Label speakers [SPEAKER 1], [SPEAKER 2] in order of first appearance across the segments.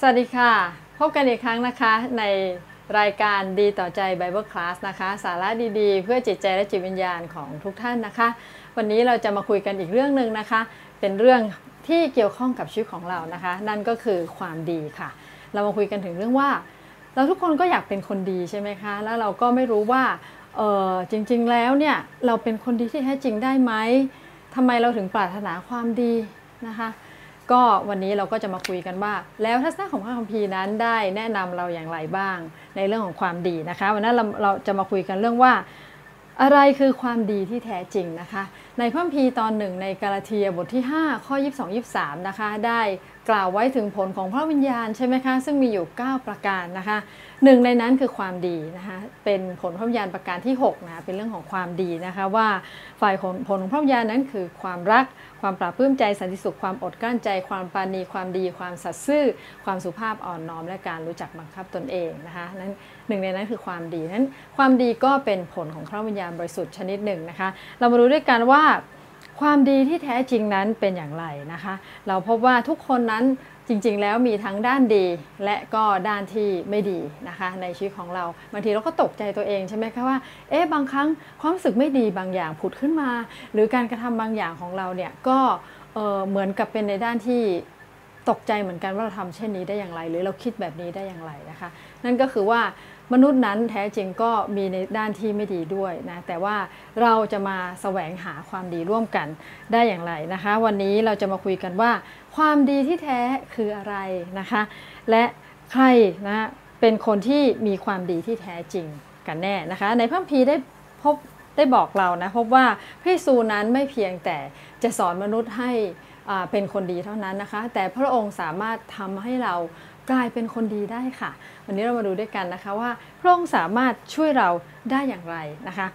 [SPEAKER 1] สวัสดีค่ะ พบกันอีกครั้งนะคะในรายการดีต่อใจ Bible Class นะคะ สาระดีๆ เพื่อจิตใจและจิตวิญญาณของทุกท่านนะคะ วันนี้เราจะมาคุยกันอีกเรื่องหนึ่งนะคะ เป็นเรื่องที่เกี่ยวข้องกับชีวิตของเรานะคะ นั่นก็คือความดีค่ะ เรามาคุยกันถึงเรื่องว่า เราทุกคนก็อยากเป็นคนดีใช่ไหมคะ แล้วเราก็ไม่รู้ว่าเออจริงๆแล้วเนี่ยเราเป็นคนดีที่แท้จริงได้ไหมทำไมเราถึงปรารถนาความดีนะคะ ก็วันนี้เราก็จะมาคุยกันว่า แล้วทัศนะของพระคัมภีร์นั้นได้แนะนำเราอย่างไรบ้างในเรื่องของความดีนะคะ วันนั้นเราเราจะมาคุยกันเรื่องว่า อะไรคือความดีที่แท้จริงนะคะ ในพระคัมภีร์ตอนหนึ่งในกาลาเทียบทที่ 5 ข้อ 22 23 นะคะ ได้กล่าวไว้ถึงผลของพระวิญญาณใช่ไหมคะ ซึ่งมีอยู่ 9 ประการนะคะหนึ่งในนั้นคือความดีนะคะ เป็นผลพระวิญญาณประการที่6นะะเป็นเรื่องของความดีนะคะว่าฝ่ายผลผลของพระวิญญาณนั้นคือความรัก ความปราบปลื้มใจสันติสุข ความอดกลั้นใจ ความปาณีความดี ความสัตย์ซื่อ ความสุภาพอ่อนน้อมและการรู้จักบังคับตนเองนะคะนั้น หนึ่งในนั้นคือความดีนั้นความดีก็เป็นผลของพระวิญญาณบริสุทธิ์ชนิดหนึ่งนะคะ เรามาดูด้วยกันว่าความดีที่แท้จริงนั้นเป็นอย่างไรนะคะ เราพบว่าทุกคนนั้นจริงๆ แล้วมีทั้งด้านดีและก็ด้านที่ไม่ดีนะคะ ในชีวิตของเราบางทีเราก็ตกใจตัวเองใช่ไหมคะว่าเอ๊ะบางครั้งความรู้สึกไม่ดีบางอย่างผุดขึ้นมา หรือการกระทำบางอย่างของเราเนี่ยก็เเหมือนกับเป็นในด้านที่ตกใจเหมือนกันว่าเราทำเช่นนี้ได้อย่างไร หรือเราคิดแบบนี้ได้อย่างไรนะคะ นั่นก็คือว่า มนุษย์นั้นแท้จริงก็มีในด้านที่ไม่ดีด้วยนะแต่ว่าเราจะมาแสวงหาความดีร่วมกันได้อย่างไรนะคะ วันนี้เราจะมาคุยกันว่า ความดีที่แท้คืออะไรนะคะ และใครนะเป็นคนที่มีความดีที่แท้จริงกันแน่นะคะ ในพระคัมภีได้พบได้บอกเรานะพบว่าพระซูนั้นไม่เพียงแต่จะสอนมนุษย์ให้เป็นคนดีเท่านั้นนะคะ แต่พระองค์สามารถทำให้เรา กลายเป็นคนดีได้ค่ะ วันนี้เรามาดูด้วยกันนะคะว่าพระองค์สามารถช่วยเราได้อย่างไรนะคะ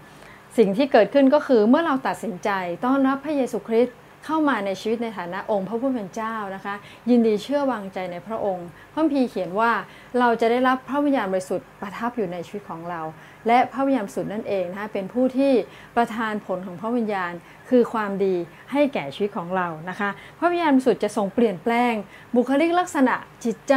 [SPEAKER 1] สิ่งที่เกิดขึ้นก็คือเมื่อเราตัดสินใจต้อนรับพระเยซูคริสต์ เข้ามาในชีวิตในฐานะองค์พระผู้เป็นเจ้านะคะ ยินดีเชื่อวางใจในพระองค์พระพีเขียนว่าเราจะได้รับพระวิญญาณบริสุทธิ์ประทับอยู่ในชีวิตของเรา และพระวิญญาณสุดนั่นเองนะคะเป็นผู้ที่ประทานผลของพระวิญญาณ คือความดีให้แก่ชีวิตของเรานะคะ พระวิญญาณบริสุทธิ์จะทรงเปลี่ยนแปลง บุคลิกลักษณะจิตใจ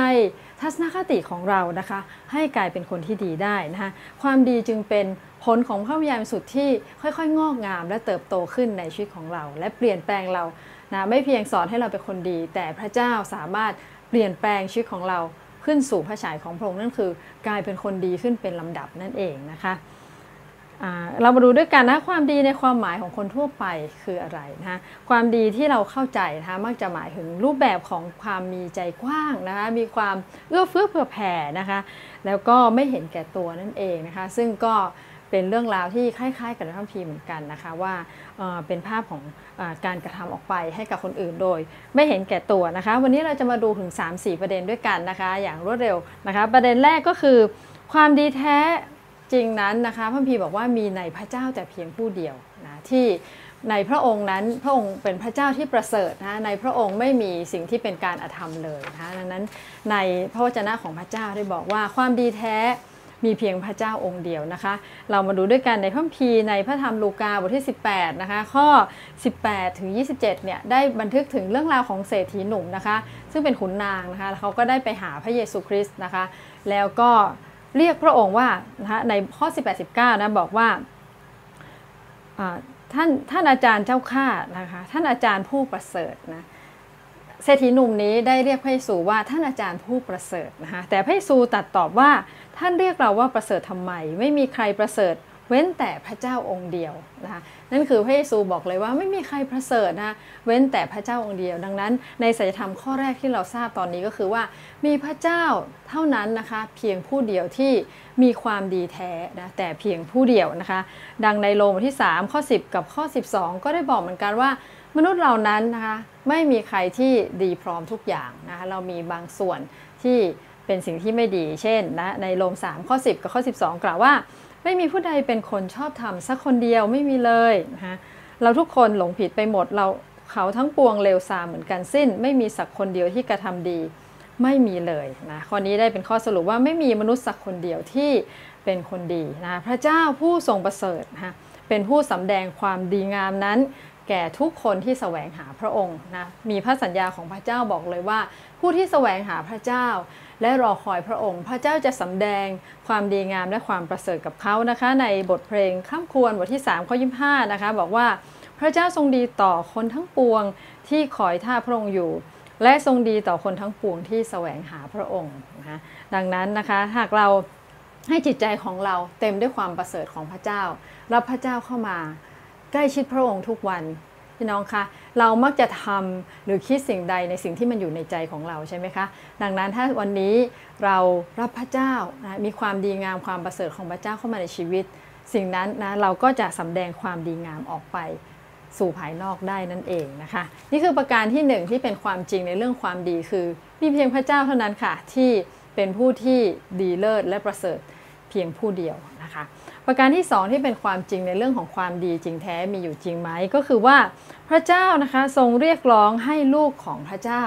[SPEAKER 1] ทัศนคติของเรานะคะให้กลายเป็นคนที่ดีได้นะคะความดีจึงเป็นผลของพระวิญญาณสุดที่ค่อยๆ งอกงามและเติบโตขึ้นในชีวิตของเรา และเปลี่ยนแปลงเรานะไม่เพียงสอนให้เราเป็นคนดี แต่พระเจ้าสามารถเปลี่ยนแปลงชีวิตของเราขึ้นสู่พระฉายของพระองค์นั่นคือ กลายเป็นคนดีขึ้นเป็นลำดับนั่นเองนะคะ เรามาดูด้วยกันนะความดีในความหมายของคนทั่วไปคืออะไรนะความดีที่เราเข้าใจนะคะมักจะหมายถึงรูปแบบของความมีใจกว้างนะคะมีความเอื้อเฟื้อเผื่อแผ่นะคะแล้วก็ไม่เห็นแก่ตัวนั่นเองนะคะซึ่งก็เป็นเรื่องราวที่คล้ายๆ กับพระคัมภีร์เหมือนกันนะคะว่าเป็นภาพของอการกระทำออกไปให้กับคนอื่นโดย ไม่เห็นแก่ตัวนะคะ วันนี้เราจะมาดูถึง 3-4 ประเด็นด้วยกันนะคะ อย่างรวดเร็วนะคะ ประเด็นแรกก็คือ ความดีแท้ จริงนั้นนะคะพระพีบอกว่ามีในพระเจ้าแต่เพียงผู้เดียวนะที่ในพระองค์นั้นพระองค์เป็นพระเจ้าที่ประเสริฐนะในพระองค์ไม่มีสิ่งที่เป็นการอธรรมเลยนะดังนั้นในพระวจนะของพระเจ้าได้บอกว่าความดีแท้มีเพียงพระเจ้าองค์เดียวนะคะ เรามาดูด้วยกันในพระคัมภีร์ในพระธรรมลูกาบทที่ 18 นะคะ ข้อ 18 ถึง 27 เนี่ย ได้บันทึกถึงเรื่องราวของเศรษฐีหนุ่มนะคะ ซึ่งเป็นขุนนางนะคะเขาก็ได้ไปหาพระเยซูคริสต์นะคะ แล้วก็ เรียกพระองค์ว่านะในข้อ 18 19นะบอกว่าท่านท่านอาจารย์เจ้าข้านะคะท่านอาจารย์ผู้ประเสริฐนะเศรษฐีหนุ่มนี้ได้เรียกพระเยซูว่าท่านอาจารย์ผู้ประเสริฐนะคะแต่พระเยซูตัดตอบว่าท่านเรียกเราว่าประเสริฐทำไม ไม่มีใครประเสริฐ เว้นแต่พระเจ้าองค์เดียวนะคะนั่นคือพระเยซูบอกเลยว่าไม่มีใครประเสริฐนะเว้นแต่พระเจ้าองค์เดียว ดังนั้น ในสัจธรรมข้อแรกที่เราทราบตอนนี้ก็คือว่า มีพระเจ้าเท่านั้นนะคะเพียงผู้เดียวที่มีความดีแท้นะแต่เพียงผู้เดียวนะคะ ดังในโรมที่3ข้อ10 กับข้อ 12 ก็ได้บอกเหมือนกันว่ามนุษย์เหล่านั้นนะคะไม่มีใครที่ดีพร้อมทุกอย่างนะคะเรามีบางส่วนที่เป็นสิ่งที่ไม่ดี เช่นนะในโรม3ข้อ10 กับข้อ 12 กล่าวว่า ไม่มีผู้ใดเป็นคนชอบทำสักคนเดียวไม่มีเลยนะคะเราทุกคนหลงผิดไปหมดเราเขาทั้งปวงเลวทรามเหมือนกันสิ้น ไม่มีสักคนเดียวที่กระทำดีไม่มีเลยนะข้อนี้ได้เป็นข้อสรุปว่าไม่มีมนุษย์สักคนเดียวที่เป็นคนดีนะพระเจ้าผู้ทรงประเสริฐนะเป็นผู้สำแดงความดีงามนั้น แก่ทุกคนที่แสวงหาพระองค์นะมีพระสัญญาของพระเจ้าบอกเลยว่าผผู้ที่แสวงหาพระเจ้า และรอคอยพระองค์ พระเจ้าจะสำแดงความดีงามและความประเสริฐกับเขานะคะ ในบทเพลงข้ามควรบทที่3ข้อ25นะคะ บอกว่าพระเจ้าทรงดีต่อคนทั้งปวงที่คอยท่าพระองค์อยู่ และทรงดีต่อคนทั้งปวงที่แสวงหาพระองค์นะคะดังนั้นนะคะหากเราให้จิตใจของเราเต็มด้วยความประเสริฐของพระเจ้ารับพระเจ้าเข้ามาใกล้ชิดพระองค์ทุกวัน พี่น้องคะเรามักจะทำหรือคิดสิ่งใดในสิ่งที่มันอยู่ในใจของเราใช่ไหมคะ ดังนั้นถ้าวันนี้เรารับพระเจ้านะมีความดีงามความประเสริฐของพระเจ้าเข้ามาในชีวิต สิ่งนั้นนะเราก็จะสำแดงความดีงามออกไปสู่ภายนอกได้นั่นเองนะคะ นี่คือประการที่หนึ่งที่เป็นความจริงในเรื่องความดีคือมีเพียงพระเจ้าเท่านั้นค่ะ ที่เป็นผู้ที่ดีเลิศและประเสริฐเพียงผู้เดียว นะคะ ประการที่สองที่เป็นความจริงในเรื่องของความดีจริงแท้มีอยู่จริงไหมก็คือว่าพระเจ้านะคะทรงเรียกร้องให้ลูกของพระเจ้า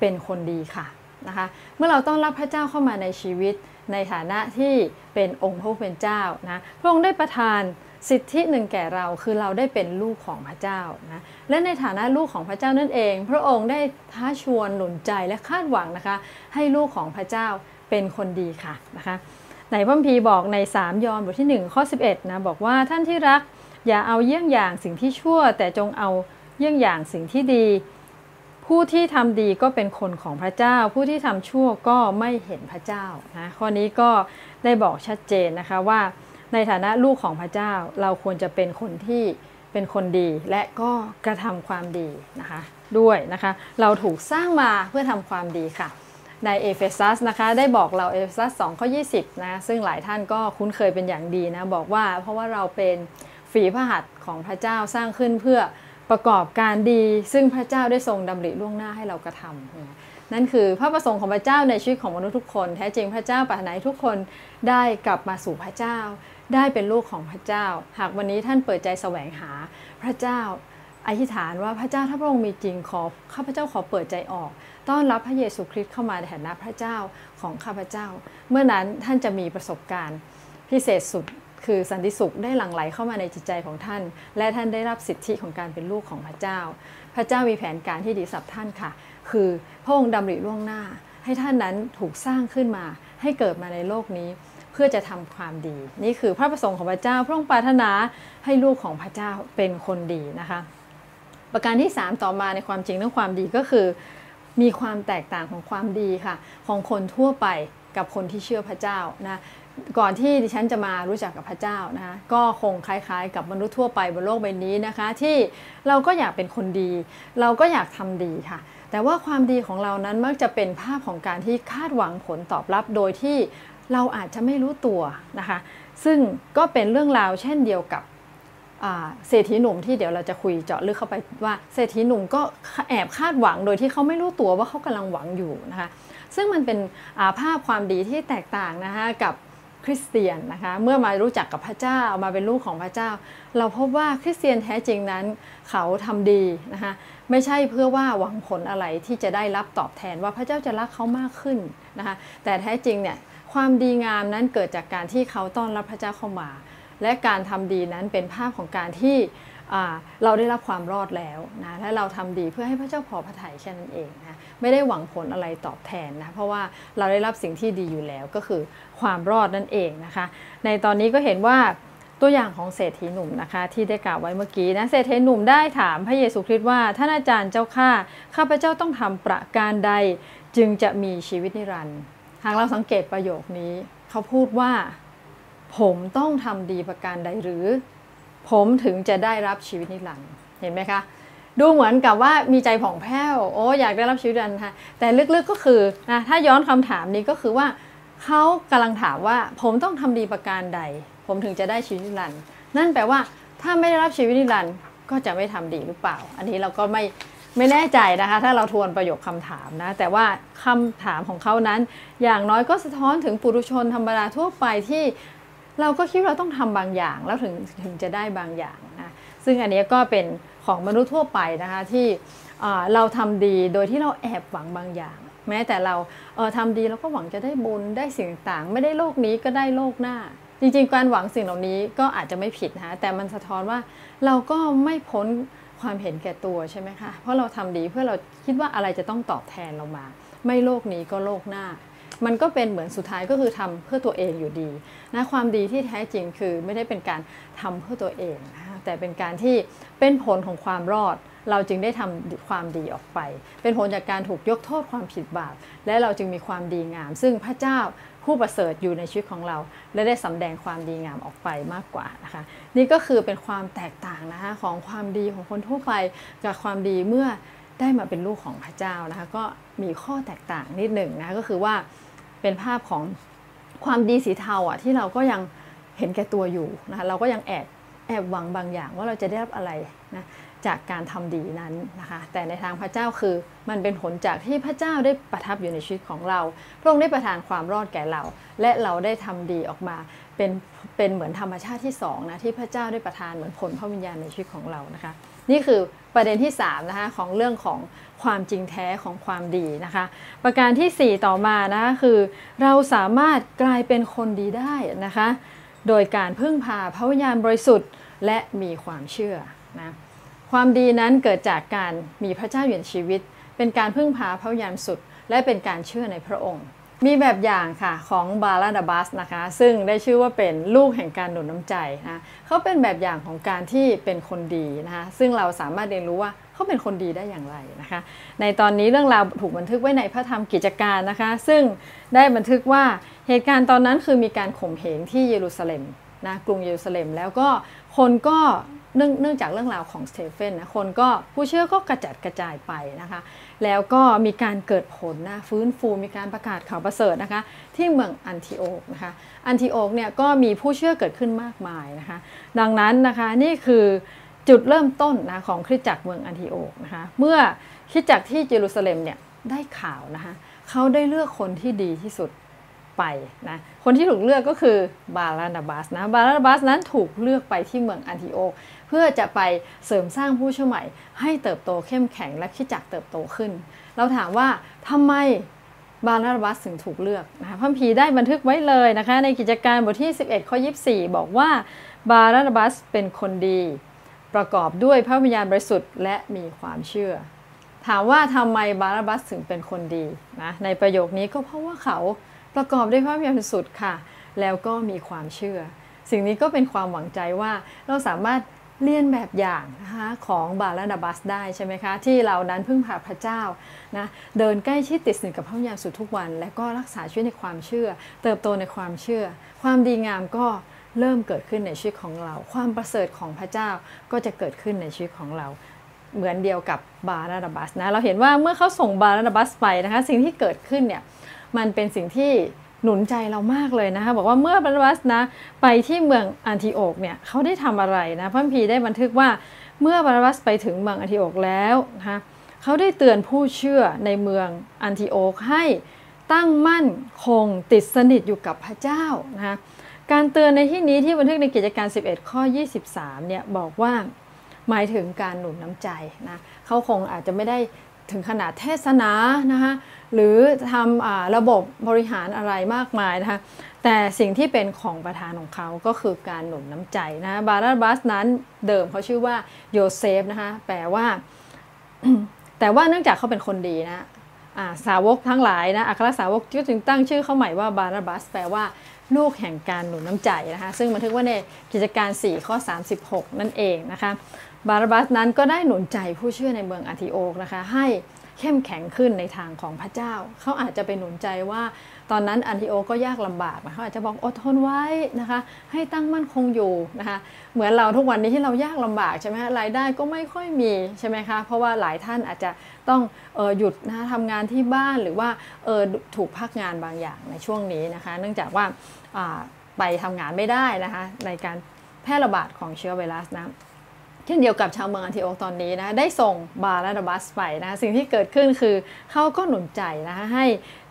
[SPEAKER 1] เป็นคนดีค่ะนะคะ เมื่อเราต้องรับพระเจ้าเข้ามาในชีวิตในฐานะที่เป็นองค์พระผู้เป็นเจ้านะพระองค์ได้ประทานสิทธิหนึ่งแก่เราคือเราได้เป็นลูกของพระเจ้านะและในฐานะลูกของพระเจ้านั่นเอง พระองค์ได้ท้าชวนหนุนใจและคาดหวังนะคะ ให้ลูกของพระเจ้าเป็นคนดีค่ะนะคะ ในพระคัมภีร์บอกใน 3 ยอห์นบทที่ 1 ข้อ 11 นะ บอกว่าท่านที่รักอย่าเอาเยี่ยงอย่างสิ่งที่ชั่ว แต่จงเอาเยี่ยงอย่างสิ่งที่ดี ผู้ที่ทำดีก็เป็นคนของพระเจ้า ผู้ที่ทำชั่วก็ไม่เห็นพระเจ้านะข้อนี้ก็ได้บอกชัดเจนนะคะว่า ในฐานะลูกของพระเจ้าเราควรจะเป็นคนที่เป็นคนดีและก็กระทำความดีนะคะด้วยนะคะ เราถูกสร้างมาเพื่อทำความดีค่ะ ในเอเฟซัสนะคะได้บอกเราเอเฟซัส2ข้อ 20 นะซึ่งหลายท่านก็คุ้นเคยเป็นอย่างดีนะบอกว่าเพราะว่าเราเป็นฝีพระหัตถ์ของพระเจ้าสร้างขึ้นเพื่อประกอบการดี ซึ่งพระเจ้าได้ทรงดำริล่วงหน้าให้เรากระทำนั่นคือพระประสงค์ของพระเจ้าในชีวิตของมนุษย์ทุกคน แท้จริงพระเจ้าปรารถนาให้ทุกคนได้กลับมาสู่พระเจ้า ได้เป็นลูกของพระเจ้า หากวันนี้ท่านเปิดใจแสวงหาพระเจ้าอธิษฐานว่าพระเจ้าถ้าพระองค์มีจริงขอข้าพเจ้าขอเปิดใจออก ต้อนรับพระเยซูคริสต์เข้ามาในฐานะพระเจ้าของข้าพเจ้า เมื่อนั้นท่านจะมีประสบการณ์พิเศษสุดคือสันติสุขได้หลั่งไหลเข้ามาในจิตใจของท่าน และท่านได้รับสิทธิของการเป็นลูกของพระเจ้า พระเจ้ามีแผนการที่ดีสำหรับท่านค่ะ คือพระองค์ดำริล่วงหน้า ให้ท่านนั้นถูกสร้างขึ้นมา ให้เกิดมาในโลกนี้ เพื่อจะทำความดี นี่คือพระประสงค์ของพระเจ้า พระองค์ปรารถนาให้ลูกของพระเจ้าเป็นคนดีนะคะ ประการที่ 3 ต่อมาในความจริงเรื่องความดีก็คือ มีความแตกต่างของความดีค่ะ ของคนทั่วไปกับคนที่เชื่อพระเจ้านะก่อนที่ดิฉันจะมารู้จักกับพระเจ้านะคะก็คงคล้ายๆ กับมนุษย์ทั่วไปบนโลกใบนี้นะคะ ที่เราก็อยากเป็นคนดี เราก็อยากทำดีค่ะ แต่ว่าความดีของเรานั้นมักจะเป็นภาพของการที่คาดหวังผลตอบรับโดยที่เราอาจจะไม่รู้ตัวนะคะ ซึ่งก็เป็นเรื่องราวเช่นเดียวกับ เศรษฐีหนุ่มที่เดี๋ยวเราจะคุยเจาะลึกเข้าไปว่าเศรษฐีหนุ่มก็แอบคาดหวังโดยที่เขาไม่รู้ตัวว่าเขากำลังหวังอยู่นะคะซึ่งมันเป็นภาพความดีที่แตกต่างนะคะกับคริสเตียนนะคะเมื่อมารู้จักกับพระเจ้ามาเป็นลูกของพระเจ้า เราพบว่าคริสเตียนแท้จริงนั้น เขาทำดีนะคะไม่ใช่เพื่อว่าหวังผลอะไรที่จะได้รับตอบแทนว่าพระเจ้าจะรักเขามากขึ้นนะคะแต่แท้จริงเนี่ยความดีงามนั้นเกิดจากการที่เขาต้อนรับพระเจ้าเข้ามา และการทำดีนั้นเป็นภาพของการที่เราได้รับความรอดแล้วนะและเราทำดีเพื่อให้พระเจ้าพอพระทัยแค่นั้นเองนะไม่ได้หวังผลอะไรตอบแทนนะเพราะว่าเราได้รับสิ่งที่ดีอยู่แล้วก็คือความรอดนั่นเองนะคะ ในตอนนี้ก็เห็นว่าตัวอย่างของเศรษฐีหนุ่มนะคะที่ได้กล่าวไว้เมื่อกี้นะเศรษฐีหนุ่มได้ถามพระเยซูคริสต์ว่าท่านอาจารย์เจ้าข้าข้าพระเจ้าต้องทำประการใดจึงจะมีชีวิตนิรันดร์หากเราสังเกตประโยคนี้ เขาพูดว่า ผมต้องทำดีประการใดหรือ ผมถึงจะได้รับชีวิตนิรันดร์เห็นไหมคะ ดูเหมือนกับว่ามีใจผ่องแผ้วโอ้อยากได้รับชีวิตนิรันดร์ค่ะแต่ลึกๆก็คือนะถ้าย้อนคำถามนี้ก็คือว่าเขากำลังถามว่า ผมต้องทำดีประการใด ผมถึงจะได้ชีวิตนิรันดร์นั่นแปลว่าถ้าไม่ได้รับชีวิตนิรันดร์ก็จะไม่ทำดีหรือเปล่า อันนี้เราก็ไม่ไม่แน่ใจนะคะ ถ้าเราทวนประโยคคำถามนะ แต่ว่าคำถามของเขานั้น อย่างน้อยก็สะท้อนถึงปุถุชนธรรมดาทั่วไปที่ เราก็คิดเราต้องทำบางอย่างแล้วถึงถึงจะได้บางอย่างนะซึ่งอันนี้ก็เป็นของมนุษย์ทั่วไปนะคะที่เราทำดีโดยที่เราแอบหวังบางอย่าง แม้แต่เราเออทำดีเราก็หวังจะได้บุญได้สิ่งต่างไม่ได้โลกนี้ก็ได้โลกหน้า จริงๆ การหวังสิ่งเหล่านี้ก็อาจจะไม่ผิดนะแต่มันสะท้อนว่าเราก็ไม่พ้นความเห็นแก่ตัวใช่ไหมคะเพราะเราทำดีเพื่อเราคิดว่าอะไรจะต้องตอบแทนเรามา ไม่โลกนี้ก็โลกหน้า มันก็เป็นเหมือนสุดท้ายก็คือทำเพื่อตัวเองอยู่ดีนะความดีที่แท้จริงคือไม่ได้เป็นการทำเพื่อตัวเองนะแต่เป็นการที่เป็นผลของความรอด เราจึงได้ทำความดีออกไป เป็นผลจากการถูกยกโทษความผิดบาปและเราจึงมีความดีงาม ซึ่งพระเจ้าผู้ประเสริฐอยู่ในชีวิตของเรา และได้สำแดงความดีงามออกไปมากกว่านะคะนี่ก็คือเป็นความแตกต่างนะคะของความดีของคนทั่วไปกับความดีเมื่อได้มาเป็นลูกของพระเจ้านะคะก็ มีข้อแตกต่างนิดหนึ่งนะก็คือว่าเป็นภาพของความดีสีเทาอะที่เราก็ยังเห็นแก่ตัวอยู่นะคะเราก็ยังแอบแอบหวังบางอย่างว่าเราจะได้รับอะไรนะจากการทำดีนั้นนะคะแต่ในทางพระเจ้าคือมันเป็นผลจากที่พระเจ้าได้ประทับอยู่ในชีวิตของเรา พระองค์ได้ประทานความรอดแก่เรา และเราได้ทำดีออกมาเป็นเป็นเหมือนธรรมชาติที่2นะที่พระเจ้าได้ประทานเหมือนผลพระวิญญาณในชีวิตของเรานะคะ นี่คือประเด็นที่3นะคะของเรื่องของความจริงแท้ของความดีนะคะ ประการที่ 4 ต่อมานะคะคือเราสามารถกลายเป็นคนดีได้นะคะ โดยการพึ่งพาพระวิญญาณบริสุทธิ์ และมีความเชื่อนะความดีนั้นเกิดจากการมีพระเจ้าอยู่ในชีวิต เป็นการพึ่งพาพระวิญญาณสุด และเป็นการเชื่อในพระองค์ มีแบบอย่างค่ะของบาลาดาบัสนะคะ ซึ่งได้ชื่อว่าเป็นลูกแห่งการหนุนน้ำใจนะเขาเป็นแบบอย่างของการที่เป็นคนดีนะคะ ซึ่งเราสามารถเรียนรู้ว่าเขาเป็นคนดีได้อย่างไรนะคะ ในตอนนี้เรื่องราวถูกบันทึกไว้ในพระธรรมกิจการนะคะ ซึ่งได้บันทึกว่าเหตุการณ์ตอนนั้นคือมีการข่มเหงที่เยรูซาเล็มนะกรุงเยรูซาเล็มแล้วก็คนก็ เนื่องจากเรื่องราวของสเตเฟนนะคนก็ผู้เชื่อก็กระจัดกระจายไปนะคะ แล้วก็มีการเกิดผลนะฟื้นฟูมีการประกาศข่าวประเสริฐนะคะ ที่เมืองอันทิโอกนะคะอันทิโอกเนี่ยก็มีผู้เชื่อเกิดขึ้นมากมายนะคะ ดังนั้นนะคะนี่คือจุดเริ่มต้นนะของคริสตจักรเมืองอันทิโอกนะคะเมื่อคริสตจักรที่เยรูซาเล็มเนี่ยได้ข่าวนะคะเขาได้เลือกคนที่ดีที่สุดไปนะคนที่ถูกเลือกก็คือบาลานาบัสนะบาลานาบัสนั้นถูกเลือกไปที่เมืองอันทิโอก เพื่อจะไปเสริมสร้างผู้เชื่อใหม่ ให้เติบโตเข้มแข็งและคริสตจักรเติบโตขึ้น เราถามว่าทำไมบารนาบัสถึงถูกเลือกนะคะพระคัมภีร์ได้บันทึกไว้เลยนะคะ ในกิจการบทที่ 11 ข้อ 24 บอกว่าบาลานาบัสเป็นคนดี ประกอบด้วยพระวิญญาณบริสุทธิ์และมีความเชื่อ ถามว่าทำไมบาราบัสถึงเป็นคนดีนะในประโยคนี้ก็เพราะว่าเขาประกอบด้วยพระวิญญาณบริสุทธิ์ค่ะ แล้วก็มีความเชื่อ สิ่งนี้ก็เป็นความหวังใจว่าเราสามารถ เลียนแบบอย่างนะคะของบาลานาบัสได้ใช่ไหมคะที่เรานั้นพึ่งพาพระเจ้านะเดินใกล้ชิดติดสนิทกับพระวิญญาณสุดทุกวัน และก็รักษาชีวิตในความเชื่อ เติบโตในความเชื่อ ความดีงามก็เริ่มเกิดขึ้นในชีวิตของเรา ความประเสริฐของพระเจ้าก็จะเกิดขึ้นในชีวิตของเรา เหมือนเดียวกับบารานาบัสนะเราเห็นว่าเมื่อเขาส่งบารานาบัสไปนะคะสิ่งที่เกิดขึ้นเนี่ยมันเป็นสิ่งที่ หนุนใจเรามากเลยนะคะบอกว่าเมื่อบาราบัสนะไปที่เมืองอันทิโอกเนี่ยเขาได้ทำอะไรนะพระพีได้บันทึกว่าเมื่อบาราบัสไปถึงเมืองอันทิโอกแล้วนะคะเขาได้เตือนผู้เชื่อในเมืองอันทิโอกให้ตั้งมั่นคงติดสนิทอยู่กับพระเจ้านะคะการเตือนในที่นี้ที่บันทึกในกิจการ 11 ข้อ 23เนี่ยบอกว่าหมายถึงการหนุนน้ำใจนะเขาคงอาจจะไม่ได้ ถึงขนาดเทศนานะคะหรือทำระบบบริหารอะไรมากมายนะคะแต่สิ่งที่เป็นของประธานของเขาก็คือการหนุนน้ำใจนะบาราบัสนั้นเดิมเขาชื่อว่าโยเซฟนะคะแปลว่า แต่ว่าเนื่องจากเขาเป็นคนดีนะสาวกทั้งหลายนะอัครสาวกก็จึงตั้งชื่อเขาใหม่ว่าบาราบัสแปลว่าลูกแห่งการหนุนน้ำใจนะคะซึ่งบันทึกว่าในกิจการ 4 ข้อ 36 นั่นเองนะคะ บาราบัสนั้นก็ได้หนุนใจผู้เชื่อในเมืองอาทิโอกนะคะให้เข้มแข็งขึ้นในทางของพระเจ้า เขาอาจจะไปหนุนใจว่า ตอนนั้นอันทิโอก็ยากลำบากเขาอาจจะบอกอดทนไว้นะคะ ให้ตั้งมั่นคงอยู่นะคะ เหมือนเราทุกวันนี้ที่เรายากลำบากใช่ไหมรายได้ก็ไม่ค่อยมีใช่ไหมคะ เพราะว่าหลายท่านอาจจะต้องออหยุดนะทำงานที่บ้านหรือว่าออถูกพักงานบางอย่างในช่วงนี้นะคะ เนื่องจากว่าไปทำงานไม่ได้นะคะในการแพร่ระบาดของเชื้อไวรัสนะ เช่นเดียวกับชาวเมืองอันทิโอกตอนนี้นะได้ส่งบาราดาบัสไปนะสิ่งที่เกิดขึ้นคือเขาก็หนุนใจนะคะให้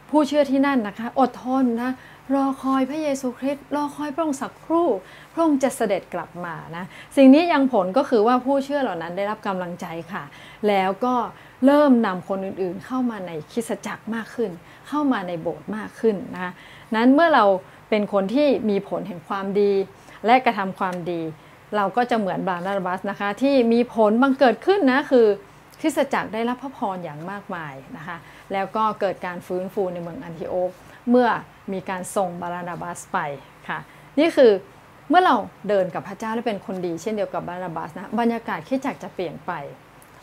[SPEAKER 1] ผู้เชื่อที่นั่นนะคะ อดทนนะรอคอยพระเยซูคริสต์รอคอยพระองค์สักครู่ พระองค์จะเสด็จกลับมานะสิ่งนี้ยังผลก็คือว่าผู้เชื่อเหล่านั้นได้รับกำลังใจค่ะ แล้วก็เริ่มนำคนอื่นๆ เข้ามาในคริสจักรมากขึ้น เข้ามาในโบสถ์มากขึ้นนะคะนั้นเมื่อเราเป็นคนที่มีผลแห่งความดี และกระทำความดี เราก็จะเหมือนบานาบัสนะคะที่มีผลบังเกิดขึ้นนะคือคริสตจักรได้รับพระพรอย่างมากมายนะคะแล้วก็เกิดการฟื้นฟูในเมืองอันทิโอกเมื่อมีการส่งบารานาบัสไปค่ะนี่คือเมื่อเราเดินกับพระเจ้าและเป็นคนดีเช่นเดียวกับบารานาบัสนะบรรยากาศคริสตจักรจะเปลี่ยนไป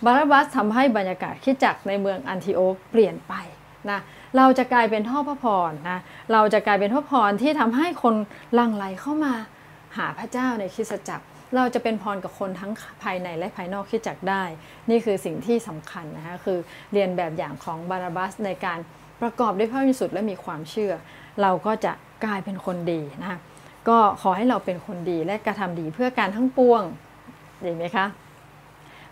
[SPEAKER 1] บารานาบัสทำให้บรรยากาศคริสตจักรในเมืองอันทิโอกเปลี่ยนไปนะเราจะกลายเป็นท่อพระพรนะเราจะกลายเป็นท่อพรที่ทำให้คนลังไหลเข้ามาหาพระเจ้าในคริสตจักร เราจะเป็นพรกับคนทั้งภายในและภายนอกที่จักได้ นี่คือสิ่งที่สำคัญนะคะคือเรียนแบบอย่างของบาราบัสในการประกอบด้วยพระวิสุทธิ์และมีความเชื่อ เราก็จะกลายเป็นคนดีนะคะก็ขอให้เราเป็นคนดีและกระทำดีเพื่อการทั้งปวงดีไหมคะ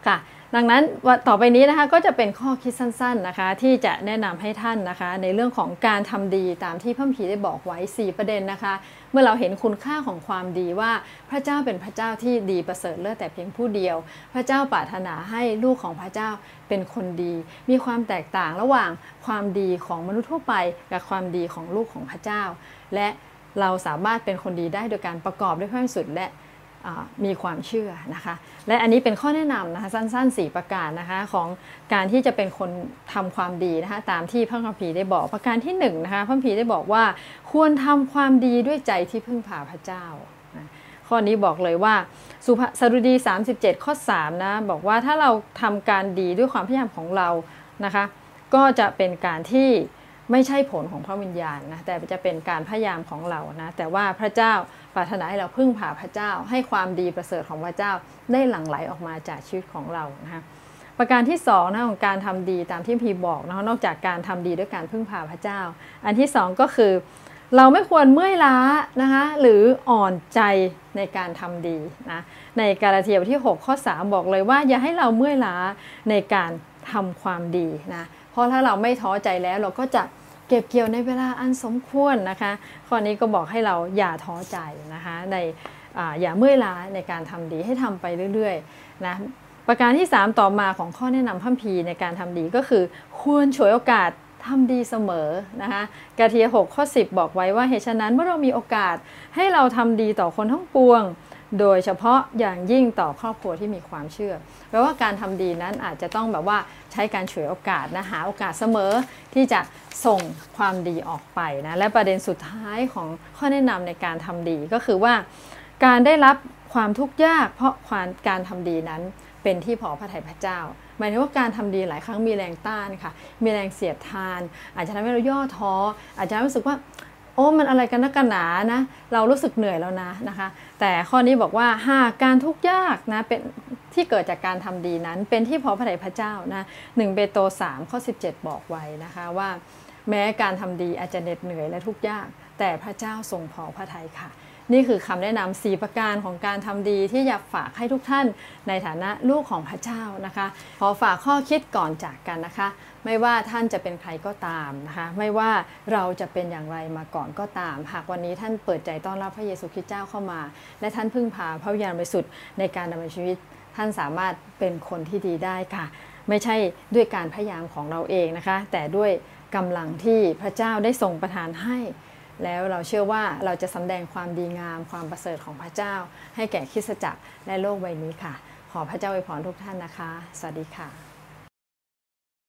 [SPEAKER 1] ค่ะ ดังนั้นต่อไปนี้นะคะก็จะเป็นข้อคิดสั้นๆนะคะ ที่จะแนะนำให้ท่านนะคะ ในเรื่องของการทำดีตามที่พระพีได้บอกไว้ 4 ประเด็นนะคะ เมื่อเราเห็นคุณค่าของความดีว่าพระเจ้าเป็นพระเจ้าที่ดีประเสริฐเลิศแต่เพียงผู้เดียว พระเจ้าปรารถนาให้ลูกของพระเจ้าเป็นคนดี มีความแตกต่างระหว่างความดีของมนุษย์ทั่วไป กับความดีของลูกของพระเจ้า และเราสามารถเป็นคนดีได้โดยการประกอบด้วยพระสุดและ มีความเชื่อนะคะ และอันนี้เป็นข้อแนะนำนะคะสั้นๆ 4 ประการนะคะของการที่จะเป็นคนทำความดีนะคะตามที่พระคัมภีร์ได้บอกประการที่1นนะคะพระคัมภีร์ได้บอกว่าควรทำความดีด้วยใจที่พึ่งพาพระเจ้า ข้อนี้บอกเลยว่าสุภสรุดี 37 ข้อ3นะบอกว่าถ้าเราทำการดีด้วยความพยายามของเรานะคะก็จะเป็นการที่ ไม่ใช่ผลของพระวิญญาณนะแต่จะเป็นการพยายามของเรานะแต่ว่าพระเจ้าปรารถนาให้เราพึ่งพาพระเจ้า ให้ความดีประเสริฐของพระเจ้าได้หลั่งไหลออกมาจากชีวิตของเรานะคะประการที่2นะของการทำดีตามที่พีบอกนะนอกจากการทำดีด้วยการพึ่งพาพระเจ้า อันที่ 2 ก็คือ เราไม่ควรเมื่อยล้านะคะหรืออ่อนใจในการทำดีนะในกาลาเทียบทที่ 6 ข้อ 3 บอกเลยว่า อย่าให้เราเมื่อยล้าในการทำความดีนะเพราะถ้าเราไม่ท้อใจแล้วเราก็จะ เก็บเกี่ยวในเวลาอันสมควรนะคะข้อนี้ก็บอกให้เราอย่าท้อใจนะคะในออย่าเมื่อยล้าในการทำดีให้ทำไปเรื่อยๆนะประการที่ 3 ต่อมาของข้อแนะนำพัมพีในการทำดีก็คือ ควรฉวยโอกาสทำดีเสมอนะคะกาเทีย6ข้อ 10 บอกไว้ว่าเหตุฉะนั้นเมื่อเรามีโอกาสให้เราทำดีต่อคนทั้งปวง โดยเฉพาะอย่างยิ่งต่อครอบครัวที่มีความเชื่อแปลว่าการทำดีนั้นอาจจะต้องแบบว่าใช้การฉวยโอกาสนะหาโอกาสเสมอที่จะ ส่งความดีออกไปนะและประเด็นสุดท้ายของข้อแนะนำในการทำดีก็คือว่าการได้รับความทุกข์ยาก เพราะความการทำดีนั้นเป็นที่พอพระทัยพระเจ้า หมายถึงว่าการทำดีหลายครั้งมีแรงต้านค่ะ มีแรงเสียดทาน อาจจะทำให้เราย่อท้อ อาจจะรู้สึกว่า โอ้มันอะไรกันนักกันหนานะ เรารู้สึกเหนื่อยแล้วนะนะคะ แต่ข้อนี้บอกว่าหากการทุกข์ยากนะเป็นที่เกิดจากการทำดีนั้น เป็นที่พอพระทัยพระเจ้านะหนึ่งเบโตสามข้อ 17 บอกไว้นะคะว่า แม้การทำดีอาจจะเหน็ดเหนื่อยและทุกข์ยาก แต่พระเจ้าทรงพอพระทัยค่ะ นี่คือคำแนะนำ4ประการของการทำดีที่อยากฝากให้ทุกท่านในฐานะลูกของพระเจ้านะคะ ขอฝากข้อคิดก่อนจากกันนะคะ ไม่ว่าท่านจะเป็นใครก็ตามนะคะ ไม่ว่าเราจะเป็นอย่างไรมาก่อนก็ตาม หากวันนี้ท่านเปิดใจต้อนรับพระเยซูคริสต์เจ้าเข้ามา และท่านพึ่งพาพระวิญญาณบริสุทธิ์ในการดำเนินชีวิต ท่านสามารถเป็นคนที่ดีได้ค่ะ ไม่ใช่ด้วยการพยายามของเราเองนะคะ แต่ด้วย กำลังที่พระเจ้าได้ทรงประทานให้ แล้วเราเชื่อว่าเราจะสำแดงความดีงามความประเสริฐของพระเจ้า ให้แก่คริสตจักรและโลกใบนี้ค่ะ ขอพระเจ้าอวยพรทุกท่านนะคะ สวัสดีค่ะ